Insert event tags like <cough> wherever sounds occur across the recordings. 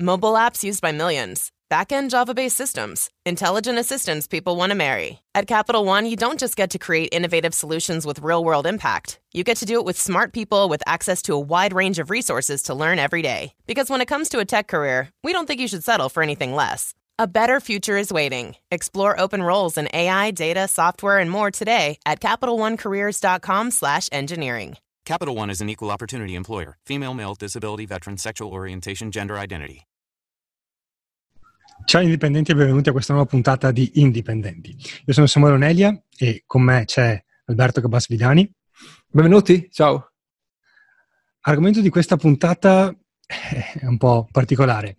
Mobile apps used by millions. Back-end Java-based systems. Intelligent assistants people want to marry. At Capital One, you don't just get to create innovative solutions with real-world impact. You get to do it with smart people with access to a wide range of resources to learn every day. Because when it comes to a tech career, we don't think you should settle for anything less. A better future is waiting. Explore open roles in AI, data, software, and more today at CapitalOneCareers.com/engineering. Capital One is an equal opportunity employer. Female, male, disability, veteran, sexual orientation, gender identity. Ciao indipendenti e benvenuti a questa nuova puntata di Indipendenti. Io sono Samuele Onelia e con me c'è Alberto Cabasvidani. Benvenuti, ciao. Argomento di questa puntata è un po' particolare.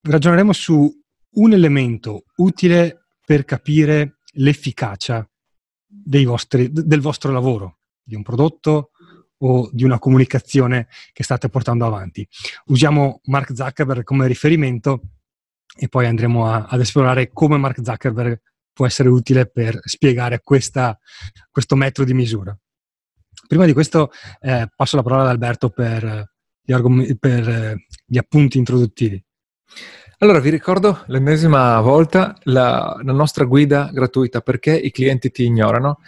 Ragioneremo su un elemento utile per capire l'efficacia vostri, del vostro lavoro, di un prodotto o di una comunicazione che state portando avanti. Usiamo Mark Zuckerberg come riferimento e poi andremo a, ad esplorare come Mark Zuckerberg può essere utile per spiegare questa, questo metro di misura. Prima di questo eh, passo la parola ad Alberto per gli, argom- per, eh, gli appunti introduttivi. Allora, vi ricordo l'ennesima volta la, la, nostra guida gratuita perché i clienti ti ignorano.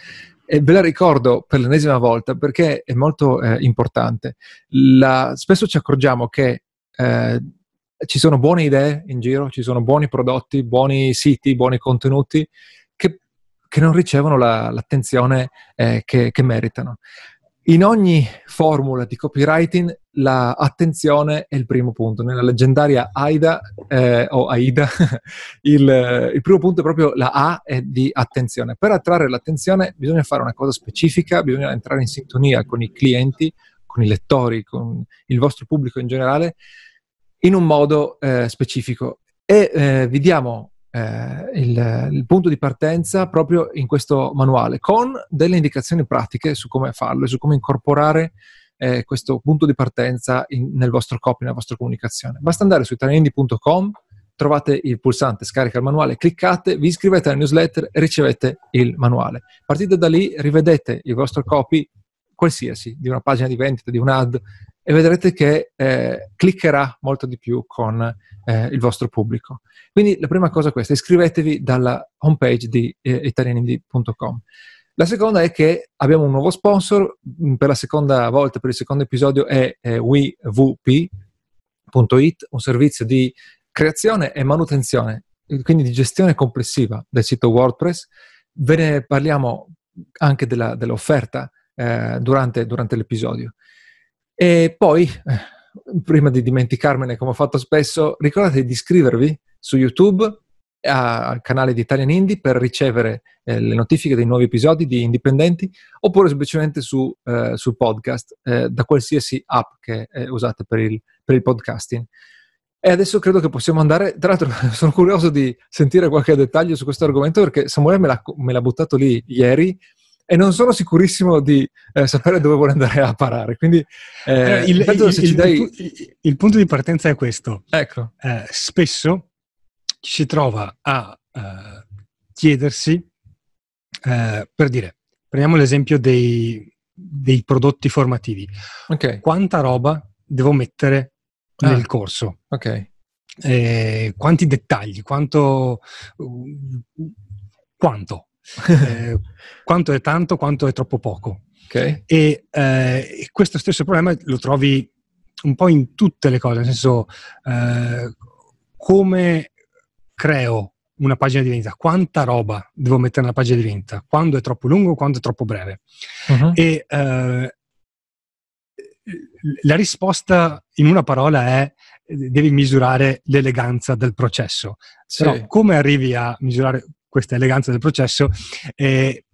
E ve la ricordo per l'ennesima volta perché è molto eh, importante. La, spesso ci accorgiamo che eh, ci sono buone idee in giro, ci sono buoni prodotti, buoni siti, buoni contenuti che, che non ricevono la, l'attenzione eh, che, che meritano. In ogni formula di copywriting l'attenzione è il primo punto. Nella leggendaria AIDA eh, o AIDA <laughs> il, il, primo punto è proprio la A è di attenzione. Per attrarre l'attenzione bisogna fare una cosa specifica, bisogna entrare in sintonia con i clienti, con i lettori, con il vostro pubblico in generale in un modo eh, specifico. E eh, vi diamo eh, il, il, punto di partenza proprio in questo manuale, con delle indicazioni pratiche su come farlo e su come incorporare eh, questo punto di partenza in, nel vostro copy, nella vostra comunicazione. Basta andare su italianindi.com, trovate il pulsante scarica il manuale, cliccate, vi iscrivete alla newsletter e ricevete il manuale. Partite da lì, rivedete il vostro copy qualsiasi, di una pagina di vendita, di un ad, e vedrete che eh, cliccherà molto di più con eh, il vostro pubblico. Quindi la prima cosa è questa, iscrivetevi dalla homepage di eh, italianindi.com. La seconda è che abbiamo un nuovo sponsor, mm, per la seconda volta, per il secondo episodio, è eh, wevp.it, un servizio di creazione e manutenzione, quindi di gestione complessiva del sito WordPress. Ve ne parliamo anche della, dell'offerta eh, durante, durante l'episodio. E poi, eh, prima di dimenticarmene come ho fatto spesso, ricordate di iscrivervi su YouTube al canale di Italian Indie per ricevere eh, le notifiche dei nuovi episodi di Indipendenti oppure semplicemente su, eh, sul podcast eh, da qualsiasi app che usate per il, per il podcasting. E adesso credo che possiamo andare. Tra l'altro, <laughs> sono curioso di sentire qualche dettaglio su questo argomento perché Samuele me l'ha, me l'ha buttato lì ieri e non sono sicurissimo di eh, sapere dove vuole andare a parare. Quindi eh, il, il, il, dai... il, punto di partenza è questo. Ecco. Eh, spesso ci si trova a eh, chiedersi, eh, per dire, prendiamo l'esempio dei, dei prodotti formativi. Okay. Quanta roba devo mettere ah. nel corso? Ok. Eh, quanti dettagli? Quanto? Quanto? <laughs> eh, quanto è tanto, quanto è troppo poco. Okay. E eh, questo stesso problema lo trovi un po' in tutte le cose, nel senso eh, come creo una pagina di vendita, quanta roba devo mettere nella pagina di vendita, quando è troppo lungo, quando è troppo breve. Uh-huh. E eh, la risposta in una parola è devi misurare l'eleganza del processo. Sì. Però come arrivi a misurare questa eleganza del processo. E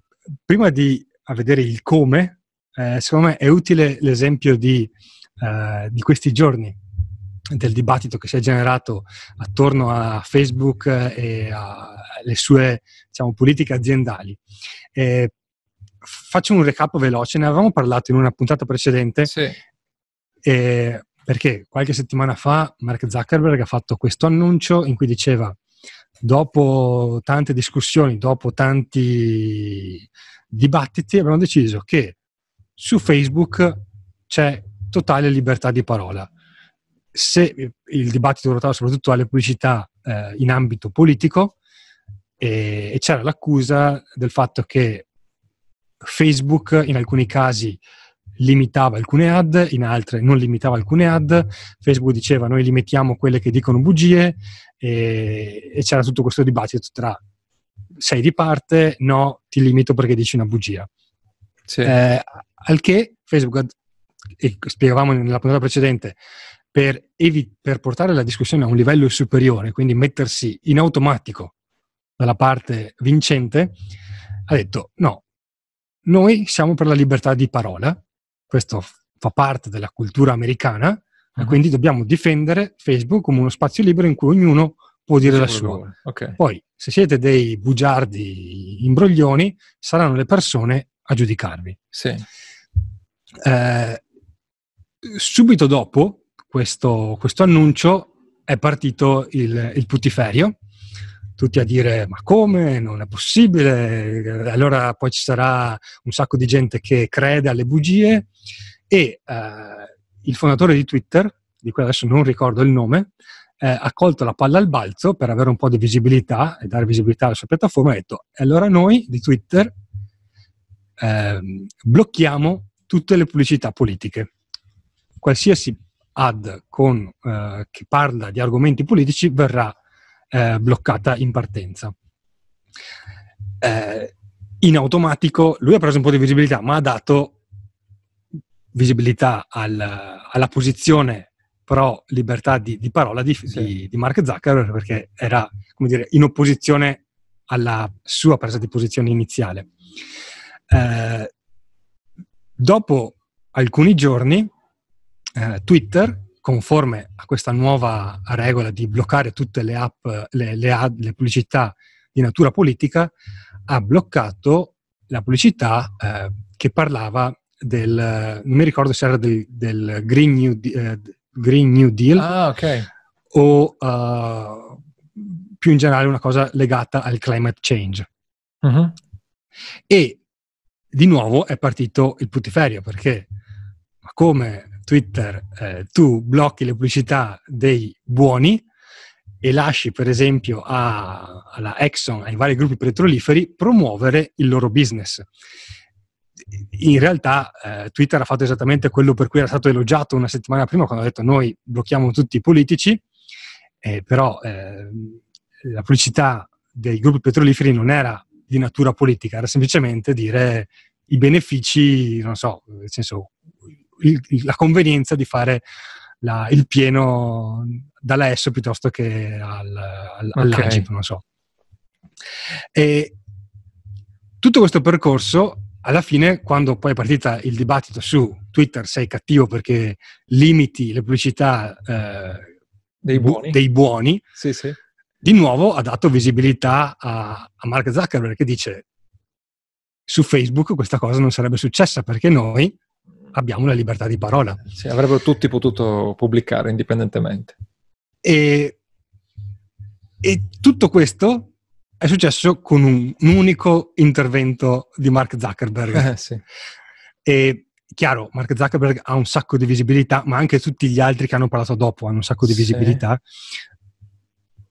prima di vedere il come, eh, secondo me è utile l'esempio di, eh, di, questi giorni del dibattito che si è generato attorno a Facebook e alle sue diciamo, politiche aziendali. E faccio un recap veloce, ne avevamo parlato in una puntata precedente. Sì. E, perché qualche settimana fa Mark Zuckerberg ha fatto questo annuncio in cui diceva dopo tante discussioni, dopo tanti dibattiti, abbiamo deciso che su Facebook c'è totale libertà di parola. Se, il dibattito ruotava soprattutto alle pubblicità eh, in ambito politico e, e c'era l'accusa del fatto che Facebook in alcuni casi limitava alcune ad, in altre non limitava alcune ad. Facebook diceva noi limitiamo quelle che dicono bugie e, e c'era tutto questo dibattito tra sei di parte, no, ti limito perché dici una bugia. Sì. Eh, al che Facebook, e spiegavamo nella puntata precedente, per, evi- per portare la discussione a un livello superiore, quindi mettersi in automatico dalla parte vincente, ha detto no, noi siamo per la libertà di parola, questo fa parte della cultura americana, uh-huh. e quindi dobbiamo difendere Facebook come uno spazio libero in cui ognuno può dire la sua. Okay. Poi, se siete dei bugiardi imbroglioni, saranno le persone a giudicarvi. Sì. Eh, subito dopo questo, questo, annuncio è partito il, il putiferio, tutti a dire ma come, non è possibile, allora poi ci sarà un sacco di gente che crede alle bugie e eh, il fondatore di Twitter, di cui adesso non ricordo il nome, eh, ha colto la palla al balzo per avere un po' di visibilità e dare visibilità alla sua piattaforma e ha detto e allora noi di Twitter eh, blocchiamo tutte le pubblicità politiche. Qualsiasi ad con, eh, che parla di argomenti politici verrà eh, bloccata in partenza. Eh, in automatico lui ha preso un po' di visibilità, ma ha dato visibilità al, alla posizione pro libertà di, di parola di, sì. di, di, Mark Zuckerberg perché era, come dire, in opposizione alla sua presa di posizione iniziale. Eh, dopo alcuni giorni, eh, Twitter conforme a questa nuova regola di bloccare tutte le app, le, le, ad, le pubblicità di natura politica, ha bloccato la pubblicità eh, che parlava del, non mi ricordo se era del, del Green, New, eh, Green, New, Deal ah, okay. o uh, più in generale una cosa legata al climate change. Uh-huh. E di nuovo è partito il putiferio perché ma come Twitter eh, tu blocchi le pubblicità dei buoni e lasci per esempio a, alla Exxon, ai vari gruppi petroliferi, promuovere il loro business. In realtà eh, Twitter ha fatto esattamente quello per cui era stato elogiato una settimana prima quando ha detto noi blocchiamo tutti i politici, eh, però eh, la pubblicità dei gruppi petroliferi non era di natura politica, era semplicemente dire i benefici, non so, nel senso il, la convenienza di fare la, il pieno dalla S piuttosto che al, al, okay. all'Agip, non so. E tutto questo percorso, alla fine, quando poi è partita il dibattito su Twitter, sei cattivo perché limiti le pubblicità eh, dei buoni, bu- dei buoni sì, sì. di nuovo ha dato visibilità a, a Mark Zuckerberg che dice su Facebook questa cosa non sarebbe successa perché noi abbiamo la libertà di parola. Sì, avrebbero tutti potuto pubblicare indipendentemente. E, e tutto questo è successo con un, un unico intervento di Mark Zuckerberg. Eh, sì. E chiaro, Mark Zuckerberg ha un sacco di visibilità, ma anche tutti gli altri che hanno parlato dopo hanno un sacco di visibilità. Sì.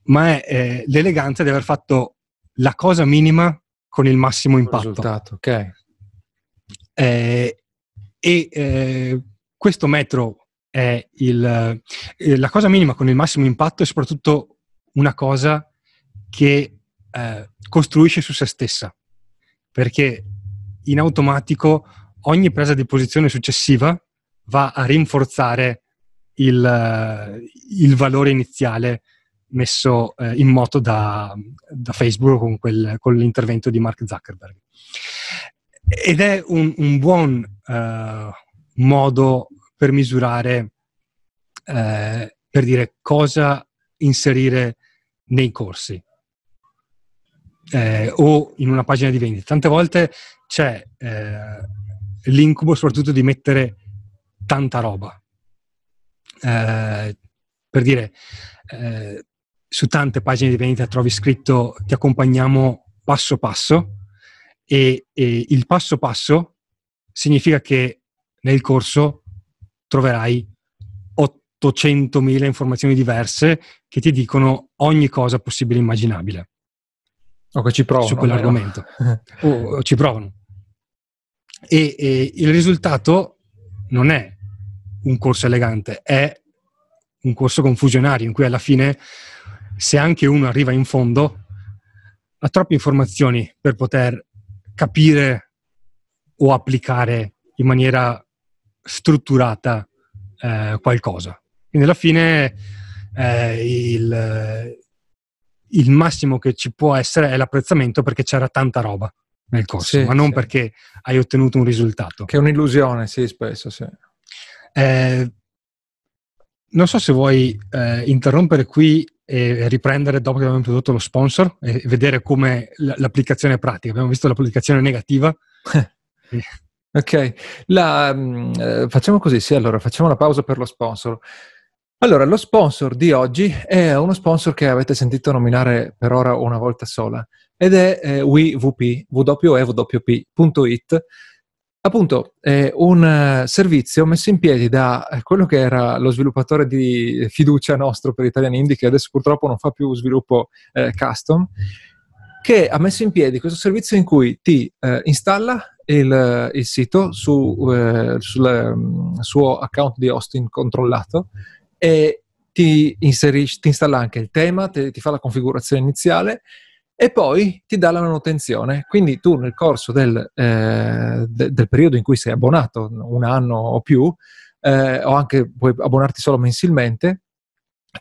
Ma è eh, l'eleganza di aver fatto la cosa minima con il massimo impatto. Risultato, ok. Eh, e eh, questo metro è il, eh, la cosa minima con il massimo impatto e soprattutto una cosa che eh, costruisce su se stessa, perché in automatico ogni presa di posizione successiva va a rinforzare il, il valore iniziale messo eh, in moto da, da Facebook con, quel, con l'intervento di Mark Zuckerberg. Ed è un, un buon uh, modo per misurare, uh, per dire cosa inserire nei corsi eh, o in una pagina di vendita. Tante volte c'è eh, l'incubo soprattutto di mettere tanta roba. Eh, per dire, eh, su tante pagine di vendita trovi scritto ti accompagniamo passo passo e, e il passo passo significa che nel corso troverai 800.000 informazioni diverse che ti dicono ogni cosa possibile e immaginabile. O che ci provano. Su quell'argomento. o, <laughs> o, ci provano. E, e il risultato non è un corso elegante, è un corso confusionario in cui alla fine, se anche uno arriva in fondo, ha troppe informazioni per poter capire o applicare in maniera strutturata eh, qualcosa. Quindi alla fine eh, il, il, massimo che ci può essere è l'apprezzamento perché c'era tanta roba nel corso, sì, ma non sì. perché hai ottenuto un risultato. Che è un'illusione, sì, spesso, sì. Eh, non so se vuoi eh, interrompere qui e riprendere dopo che abbiamo introdotto lo sponsor e vedere come l'applicazione è pratica. Abbiamo visto l'applicazione negativa. <laughs> ok, la, um, eh, facciamo così, sì, allora facciamo una pausa per lo sponsor. Allora, lo sponsor di oggi è uno sponsor che avete sentito nominare per ora una volta sola ed è eh, WeVP, www.it appunto è un uh, servizio messo in piedi da uh, quello che era lo sviluppatore di fiducia nostro per Italian Indie, che adesso purtroppo non fa più sviluppo uh, custom, che ha messo in piedi questo servizio in cui ti installa il, il, sito su, sul um, suo account di hosting controllato e ti, inserisce, ti installa anche il tema, te, ti fa la configurazione iniziale e poi ti dà la manutenzione. Quindi tu nel corso del, eh, de, del periodo in cui sei abbonato, un anno o più, eh, o anche puoi abbonarti solo mensilmente,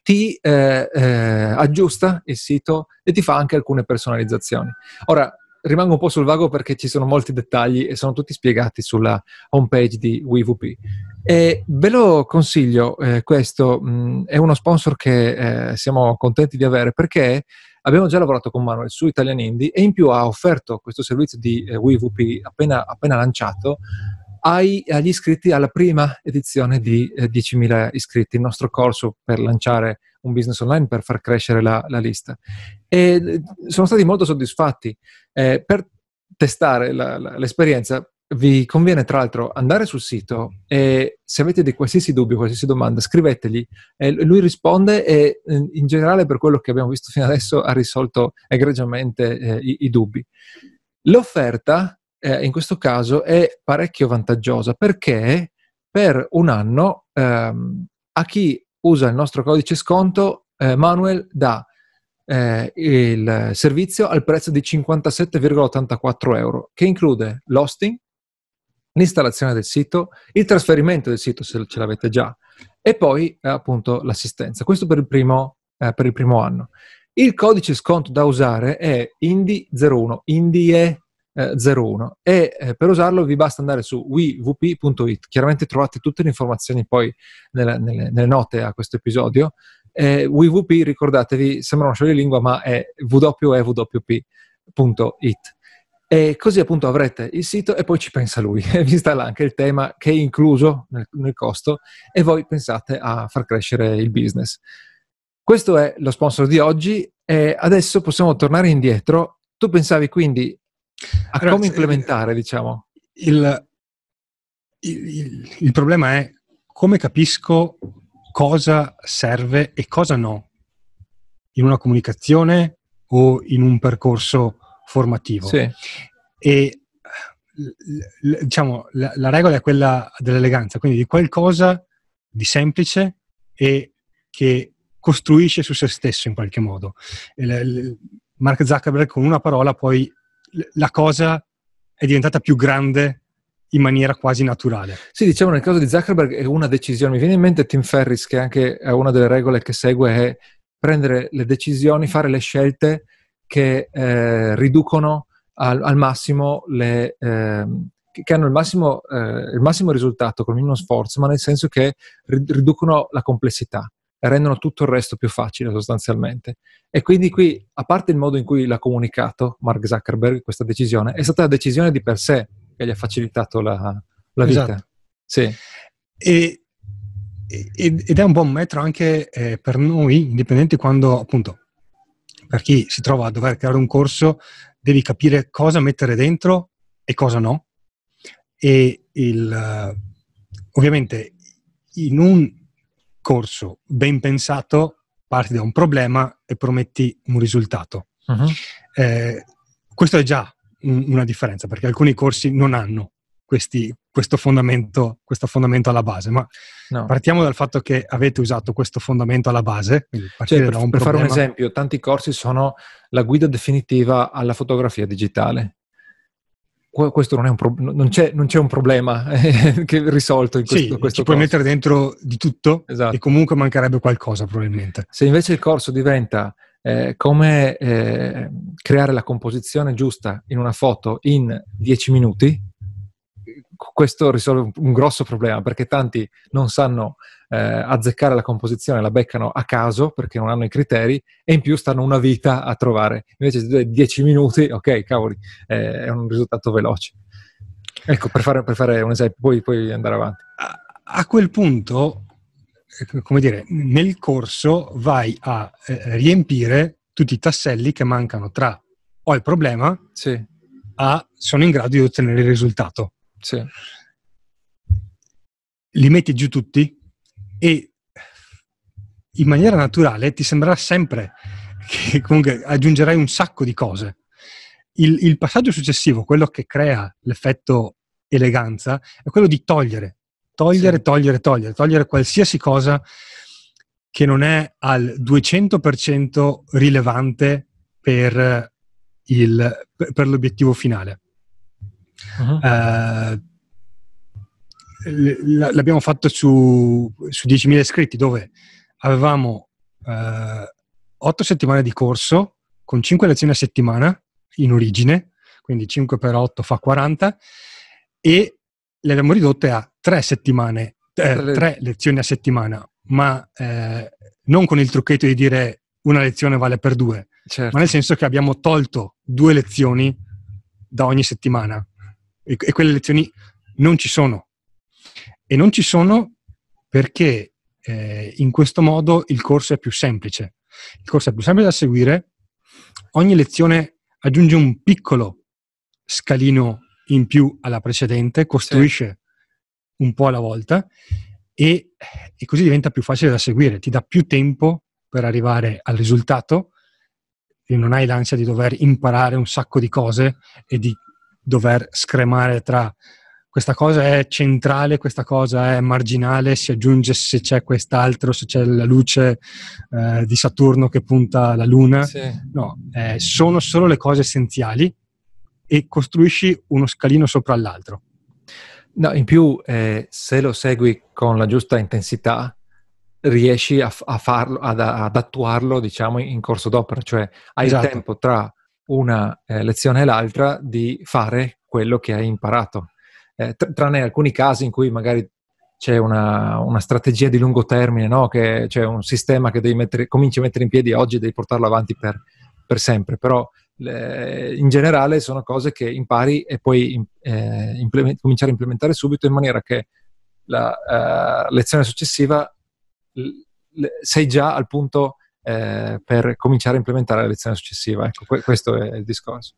ti eh, eh aggiusta il sito e ti fa anche alcune personalizzazioni. Ora, rimango un po' sul vago perché ci sono molti dettagli e sono tutti spiegati sulla homepage di WeVP. E ve lo consiglio, eh, questo mh, mm, è uno sponsor che eh, siamo contenti di avere perché abbiamo già lavorato con Manuel su Italian Indie e in più ha offerto questo servizio di eh, WeVP appena, appena lanciato ai, agli iscritti alla prima edizione di eh, 10.000 iscritti, il nostro corso per lanciare un business online, per far crescere la, la lista. E sono stati molto soddisfatti. Eh, per testare la, la, l'esperienza vi conviene tra l'altro andare sul sito e se avete di qualsiasi dubbio, qualsiasi domanda, scrivetegli. E lui risponde e in generale per quello che abbiamo visto fino adesso ha risolto egregiamente eh, i, i, dubbi. L'offerta eh, in questo caso è parecchio vantaggiosa perché per un anno ehm, a chi usa il nostro codice sconto eh, Manuel dà eh, il servizio al prezzo di 57,84 euro che include l'hosting, l'installazione del sito, il trasferimento del sito se ce l'avete già e poi eh, appunto l'assistenza. Questo per il primo, eh, per il primo anno. Il codice sconto da usare è INDI01, INDIE 01 e eh, per usarlo vi basta andare su wevp.it. Chiaramente trovate tutte le informazioni poi nelle, nelle, nelle note a questo episodio. Eh, WeVP, ricordatevi, sembra una scioglilingua, ma è www.it. E così appunto avrete il sito e poi ci pensa lui, vi installa anche il tema che è incluso nel, nel, costo e voi pensate a far crescere il business. Questo è lo sponsor di oggi e adesso possiamo tornare indietro. Tu pensavi quindi a allora, come implementare, diciamo? Il, il, il problema è come capisco cosa serve e cosa no in una comunicazione o in un percorso formativo. Sì. E diciamo, la, la, regola è quella dell'eleganza, quindi di qualcosa di semplice e che costruisce su se stesso in qualche modo. Mark Zuckerberg con una parola poi la cosa è diventata più grande in maniera quasi naturale. Sì, diciamo nel caso di Zuckerberg è una decisione. Mi viene in mente Tim Ferris che anche una delle regole che segue è prendere le decisioni, fare le scelte che eh, riducono al, al massimo le, eh, che hanno il massimo, eh, il massimo, risultato con il minimo sforzo, ma nel senso che riducono la complessità rendono tutto il resto più facile sostanzialmente. E quindi qui, a parte il modo in cui l'ha comunicato Mark Zuckerberg questa decisione, è stata la decisione di per sé che gli ha facilitato la, la vita. Esatto. Sì. E, ed è un buon metro anche eh, per noi indipendenti quando appunto per chi si trova a dover creare un corso, devi capire cosa mettere dentro e cosa no. E il, ovviamente in un corso ben pensato parti da un problema e prometti un risultato. Uh-huh. Eh, questo è già un, una differenza perché alcuni corsi non hanno questi, questo, fondamento, questo, fondamento, alla base, ma no. partiamo dal fatto che avete usato questo fondamento alla base. Cioè, per, un per fare un esempio, tanti corsi sono la guida definitiva alla fotografia digitale questo non, è un pro- non, c'è, non, c'è, un problema <laughs> che è risolto in questo, sì, questo ci puoi mettere dentro di tutto esatto. e comunque mancherebbe qualcosa probabilmente. Se invece il corso diventa eh, come eh, creare la composizione giusta in una foto in 10 minuti, questo risolve un, grosso problema perché tanti non sanno eh, azzeccare la composizione, la beccano a caso perché non hanno i criteri e in più stanno una vita a trovare. Invece 10 minuti, ok, cavoli, eh, è un risultato veloce. Ecco, per fare, per fare un esempio, poi, poi andare avanti. A, a, quel punto, eh, come dire, nel corso vai a eh, riempire tutti i tasselli che mancano tra ho il problema sì. a sono in grado di ottenere il risultato. Sì. Li metti giù tutti e in maniera naturale ti sembrerà sempre che comunque aggiungerai un sacco di cose. Il, il passaggio successivo, quello che crea l'effetto eleganza, è quello di togliere, togliere, sì. togliere, togliere, togliere qualsiasi cosa che non è al 200% rilevante per, il, per l'obiettivo finale. Uh-huh. Uh, l'abbiamo fatto su, su 10.000 iscritti dove avevamo uh, 8 settimane di corso con 5 lezioni a settimana in origine, quindi 5 per 8 fa 40 e le abbiamo ridotte a 3 settimane, eh, 3 lezioni a settimana, ma eh, non con il trucchetto di dire una lezione vale per due, certo. ma nel senso che abbiamo tolto due lezioni da ogni settimana e, e quelle lezioni non ci sono. E non ci sono perché eh, in questo modo il corso è più semplice. Il corso è più semplice da seguire, ogni lezione aggiunge un piccolo scalino in più alla precedente, costruisce sì. un po' alla volta e, e, così diventa più facile da seguire, ti dà più tempo per arrivare al risultato e non hai l'ansia di dover imparare un sacco di cose e di dover scremare tra questa cosa è centrale, questa cosa è marginale, si aggiunge se c'è quest'altro, se c'è la luce eh, di Saturno che punta alla Luna. Sì. No, eh, sono solo le cose essenziali e costruisci uno scalino sopra l'altro. No, in più, eh, se lo segui con la giusta intensità, riesci a, a farlo, ad, ad, attuarlo, diciamo, in corso d'opera, cioè hai esatto. il tempo tra una eh, lezione e l'altra di fare quello che hai imparato. Eh, tr- tranne alcuni casi in cui magari c'è una, una strategia di lungo termine, no? che c'è un sistema che devi mettere, cominci a mettere in piedi oggi e devi portarlo avanti per, per sempre, però le, in generale sono cose che impari e puoi eh, implement- cominciare a implementare subito in maniera che la uh, lezione successiva l- sei già al punto eh, per cominciare a implementare la lezione successiva. Ecco, que- questo è il discorso.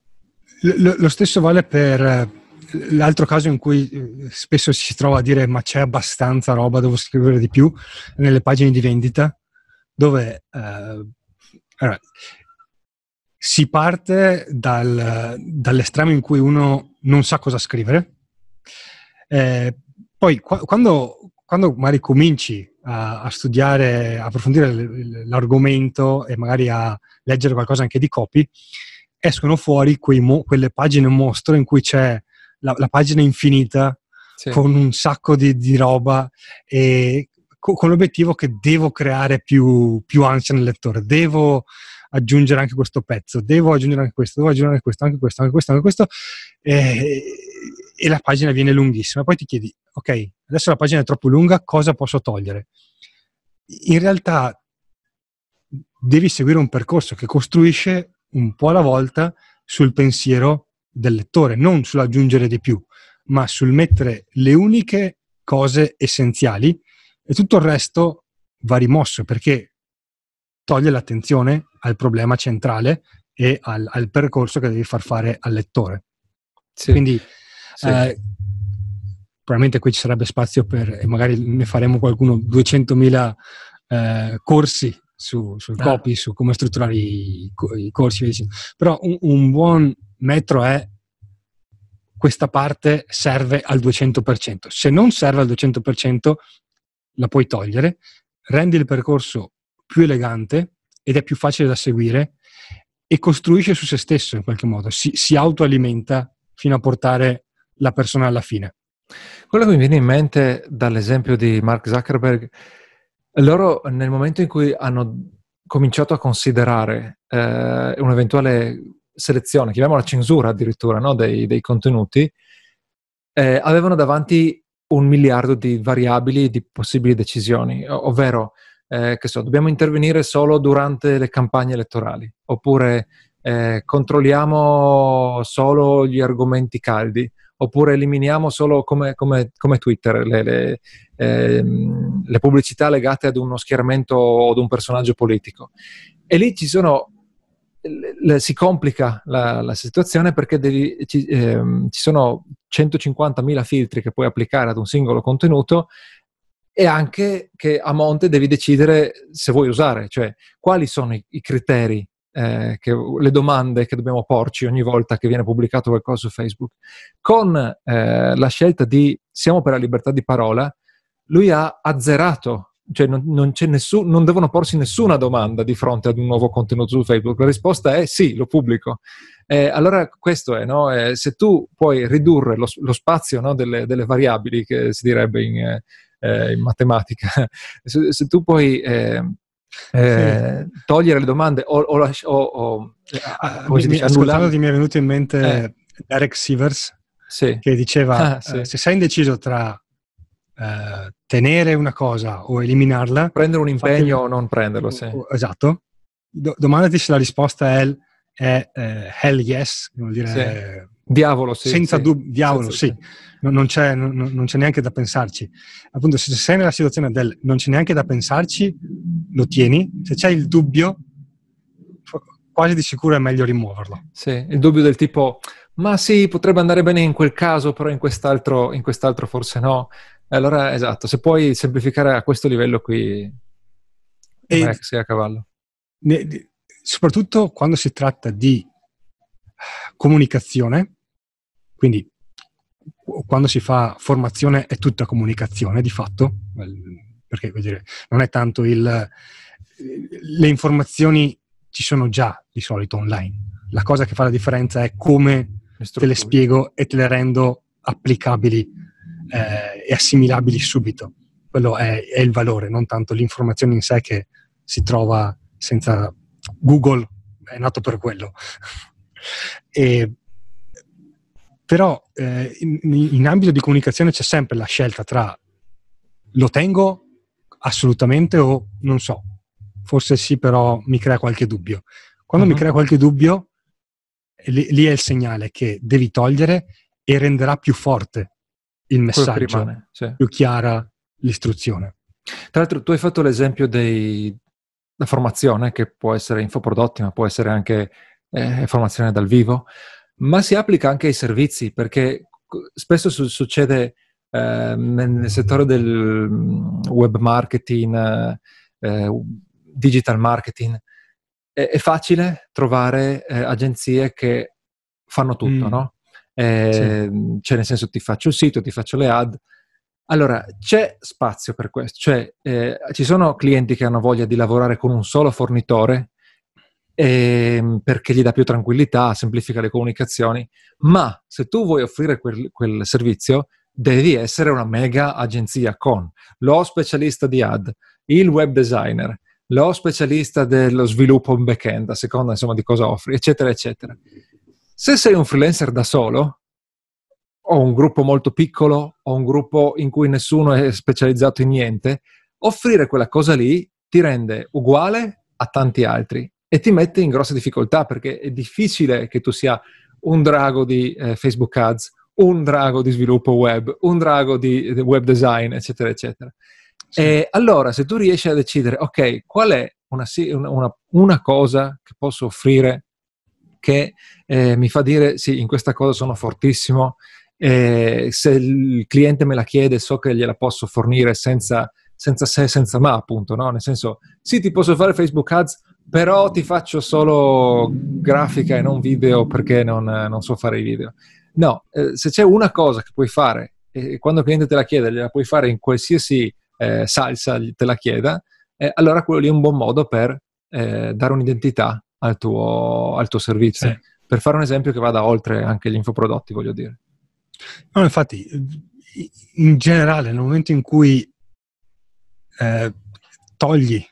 Lo, lo stesso vale per eh, l'altro caso in cui eh, spesso si trova a dire ma c'è abbastanza roba, devo scrivere di più, nelle pagine di vendita, dove eh, allora, si parte dal, dall'estremo in cui uno non sa cosa scrivere, eh, poi qu- quando, quando magari cominci a, a studiare, a approfondire l'argomento e magari a leggere qualcosa anche di copy, escono fuori mo- quelle pagine mostro in cui c'è la, la pagina infinita sì. con un sacco di, di roba e co- con l'obiettivo che devo creare più, più ansia nel lettore, devo aggiungere anche questo pezzo, devo aggiungere anche questo, devo aggiungere anche questo, anche questo, anche questo, anche questo, e, e la pagina viene lunghissima. Poi ti chiedi, ok, adesso la pagina è troppo lunga, cosa posso togliere? In realtà devi seguire un percorso che costruisce un po' alla volta sul pensiero del lettore, non sull'aggiungere di più, ma sul mettere le uniche cose essenziali e tutto il resto va rimosso perché toglie l'attenzione al problema centrale e al, al percorso che devi far fare al lettore. Sì. Quindi sì. Eh, probabilmente qui ci sarebbe spazio per, e magari ne faremo qualcuno, 200.000 eh, corsi su, sul ah. copy, su come strutturare i, i corsi, però un, un buon metro è questa parte serve al 200%. Se non serve al 200%, la puoi togliere, rendi il percorso più elegante ed è più facile da seguire e costruisce su se stesso in qualche modo, si, si autoalimenta fino a portare la persona alla fine. Quello che mi viene in mente dall'esempio di Mark Zuckerberg, loro nel momento in cui hanno cominciato a considerare eh, un'eventuale selezione, chiamiamola censura addirittura, no? dei, dei, contenuti, eh, avevano davanti un miliardo di variabili di possibili decisioni, ovvero, eh, che so, dobbiamo intervenire solo durante le campagne elettorali, oppure eh, controlliamo solo gli argomenti caldi, oppure eliminiamo solo come, come, come Twitter le, le, ehm, le, pubblicità legate ad uno schieramento o ad un personaggio politico. E lì ci sono, le, si complica la, la situazione perché devi, ci, ehm, ci sono 150.000 filtri che puoi applicare ad un singolo contenuto e anche che a monte devi decidere se vuoi usare, cioè quali sono i, i criteri eh, che, le domande che dobbiamo porci ogni volta che viene pubblicato qualcosa su Facebook. Con eh, la scelta di siamo per la libertà di parola, lui ha azzerato, cioè non, non, nessun, non devono porsi nessuna domanda di fronte ad un nuovo contenuto su Facebook. La risposta è sì, lo pubblico. Eh, allora questo è, no? eh, se tu puoi ridurre lo, lo spazio no, delle, delle, variabili, che si direbbe in, eh, eh in matematica, <laughs> se, se, tu puoi eh, eh, sì. togliere le domande o, o, o, o ah, mi, dice, ascoltandoti mi è venuto in mente eh. Derek Sivers sì. che diceva ah, sì. eh, se sei indeciso tra eh, tenere una cosa o eliminarla prendere un impegno o non prenderlo sì. esatto Do- domandati se la risposta è, è eh, hell yes vuol dire diavolo sì, senza dubbio diavolo senza, sì non, non, c'è, non, non, c'è, neanche da pensarci. Appunto, se sei nella situazione del non c'è neanche da pensarci, lo tieni. Se c'è il dubbio, quasi di sicuro è meglio rimuoverlo. Sì, il dubbio del tipo, ma sì, potrebbe andare bene in quel caso, però in quest'altro, in quest'altro forse no. Allora, esatto, se puoi semplificare a questo livello qui, e sei a cavallo. Ne, soprattutto quando si tratta di comunicazione, quindi quando si fa formazione è tutta comunicazione di fatto, perché dire, non è tanto il... Le informazioni ci sono già di solito online. La cosa che fa la differenza è come te le spiego e te le rendo applicabili eh, e assimilabili subito. Quello è, è, il valore, non tanto l'informazione in sé che si trova senza Google, è nato per quello. <laughs> e però eh, in, in, ambito di comunicazione c'è sempre la scelta tra lo tengo assolutamente o non so, forse sì, però mi crea qualche dubbio. Quando uh-huh. mi crea qualche dubbio, lì, lì, è il segnale che devi togliere e renderà più forte il messaggio, rimane, sì. più chiara l'istruzione. Tra l'altro, tu hai fatto l'esempio della formazione, che può essere infoprodotti, ma può essere anche eh, formazione dal vivo ma si applica anche ai servizi perché spesso su- succede eh, nel settore del mm, web marketing, eh, digital marketing, è, è facile trovare eh, agenzie che fanno tutto, mm. no? Eh, sì. Cioè, nel senso, ti faccio il sito, ti faccio le ad. Allora, c'è spazio per questo, cioè eh, ci sono clienti che hanno voglia di lavorare con un solo fornitore ehm, perché gli dà più tranquillità, semplifica le comunicazioni, ma se tu vuoi offrire quel, quel servizio devi essere una mega agenzia con lo specialista di ad, il web designer, lo specialista dello sviluppo in back-end, a seconda insomma di cosa offri, eccetera, eccetera. Se sei un freelancer da solo, o un gruppo molto piccolo, o un gruppo in cui nessuno è specializzato in niente, offrire quella cosa lì ti rende uguale a tanti altri e ti mette in grossa difficoltà perché è difficile che tu sia un drago di eh, Facebook Ads, un drago di sviluppo web, un drago di, di web design, eccetera, eccetera. Sì. E allora, se tu riesci a decidere, ok, qual è una, una, una cosa che posso offrire che eh, mi fa dire, sì, in questa cosa sono fortissimo e se il cliente me la chiede so che gliela posso fornire senza, senza se, senza ma, appunto, no? Nel senso, sì, ti posso fare Facebook Ads, però ti faccio solo grafica e non video perché non, non so fare i video. No, eh, se c'è una cosa che puoi fare e quando il cliente te la chiede, gliela puoi fare in qualsiasi eh, salsa te la chieda, eh, allora quello lì è un buon modo per eh, dare un'identità al tuo, al tuo servizio. Sì. Per fare un esempio che vada oltre anche gli infoprodotti, voglio dire. No, infatti, in generale, nel momento in cui eh, togli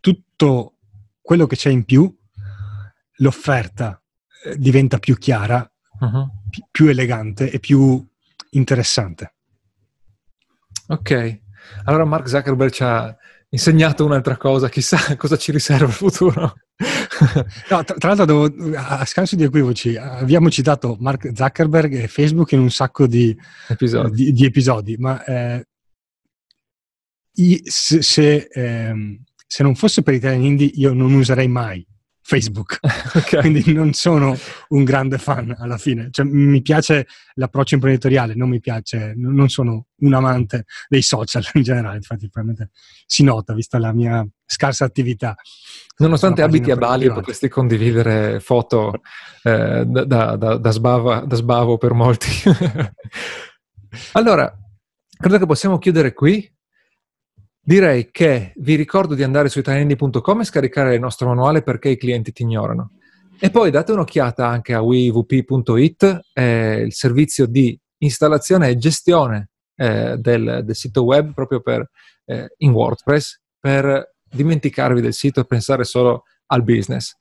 tutto quello che c'è in più, l'offerta eh, diventa più chiara, uh-huh. pi- più elegante e più interessante. Ok, allora Mark Zuckerberg ci ha insegnato un'altra cosa, chissà <laughs> cosa ci riserva il futuro. <laughs> no, tra, tra, l'altro, devo, a scanso di equivoci, abbiamo citato Mark Zuckerberg e Facebook in un sacco di episodi, di, di episodi ma eh, se, se, eh, se, non fosse per Italian Indie io non userei mai Facebook, <laughs> okay. quindi non sono un grande fan alla fine. Cioè, mi piace l'approccio imprenditoriale, non mi piace, non sono un amante dei social in generale, infatti probabilmente si nota vista la mia scarsa attività. Nonostante abiti a Bali potresti condividere foto eh, da, da, da, da, sbava, da sbavo per molti. <laughs> allora, credo che possiamo chiudere qui. Direi che vi ricordo di andare su italiani.com e scaricare il nostro manuale perché i clienti ti ignorano. E poi date un'occhiata anche a wevp.it, eh, il servizio di installazione e gestione eh, del, del, sito web proprio per, eh, in WordPress per dimenticarvi del sito e pensare solo al business.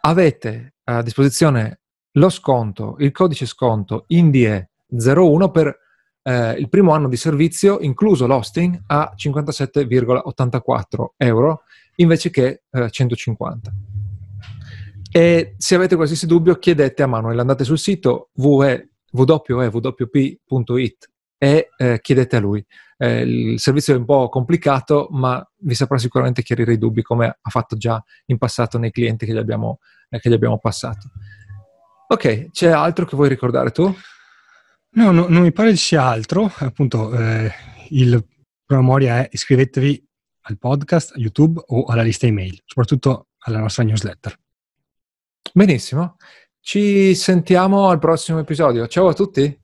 Avete a disposizione lo sconto, il codice sconto INDIE01 per eh, il primo anno di servizio, incluso l'hosting, a 57,84 euro invece che eh, 150. E se avete qualsiasi dubbio, chiedete a Manuel, andate sul sito www.wp.it e eh, chiedete a lui. Eh, il servizio è un po' complicato, ma vi saprà sicuramente chiarire i dubbi, come ha fatto già in passato nei clienti che gli abbiamo, eh, che gli abbiamo passato. Ok, c'è altro che vuoi ricordare tu? No, no, non mi pare ci sia altro. Appunto, eh, il promemoria è iscrivetevi al podcast, a YouTube o alla lista email, soprattutto alla nostra newsletter. Benissimo. Ci sentiamo al prossimo episodio. Ciao a tutti.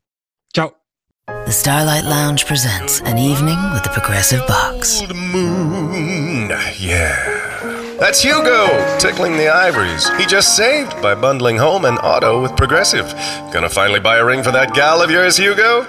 Ciao. The Starlight Lounge presents an evening with the Progressive Box. Old moon, yeah. That's Hugo, tickling the ivories. He just saved by bundling home and auto with Progressive. Gonna finally buy a ring for that gal of yours, Hugo?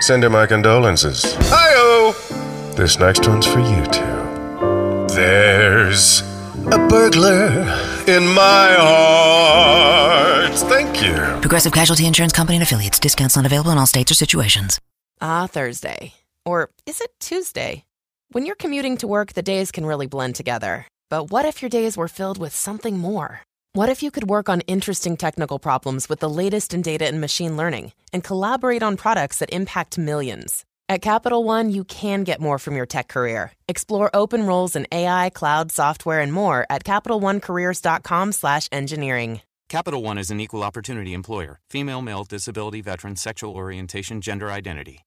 Send her my condolences. Hi-oh! This next one's for you two. There's a burglar in my heart. Thank you. Progressive Casualty Insurance Company and affiliates. Discounts not available in all states or situations. Ah, Thursday. Or is it Tuesday? When you're commuting to work, the days can really blend together. But what if your days were filled with something more? What if you could work on interesting technical problems with the latest in data and machine learning and collaborate on products that impact millions? At Capital One, you can get more from your tech career. Explore open roles in AI, cloud, software, and more at CapitalOneCareers.com/engineering. Capital One is an equal opportunity employer. Female, male, disability, veteran, sexual orientation, gender identity.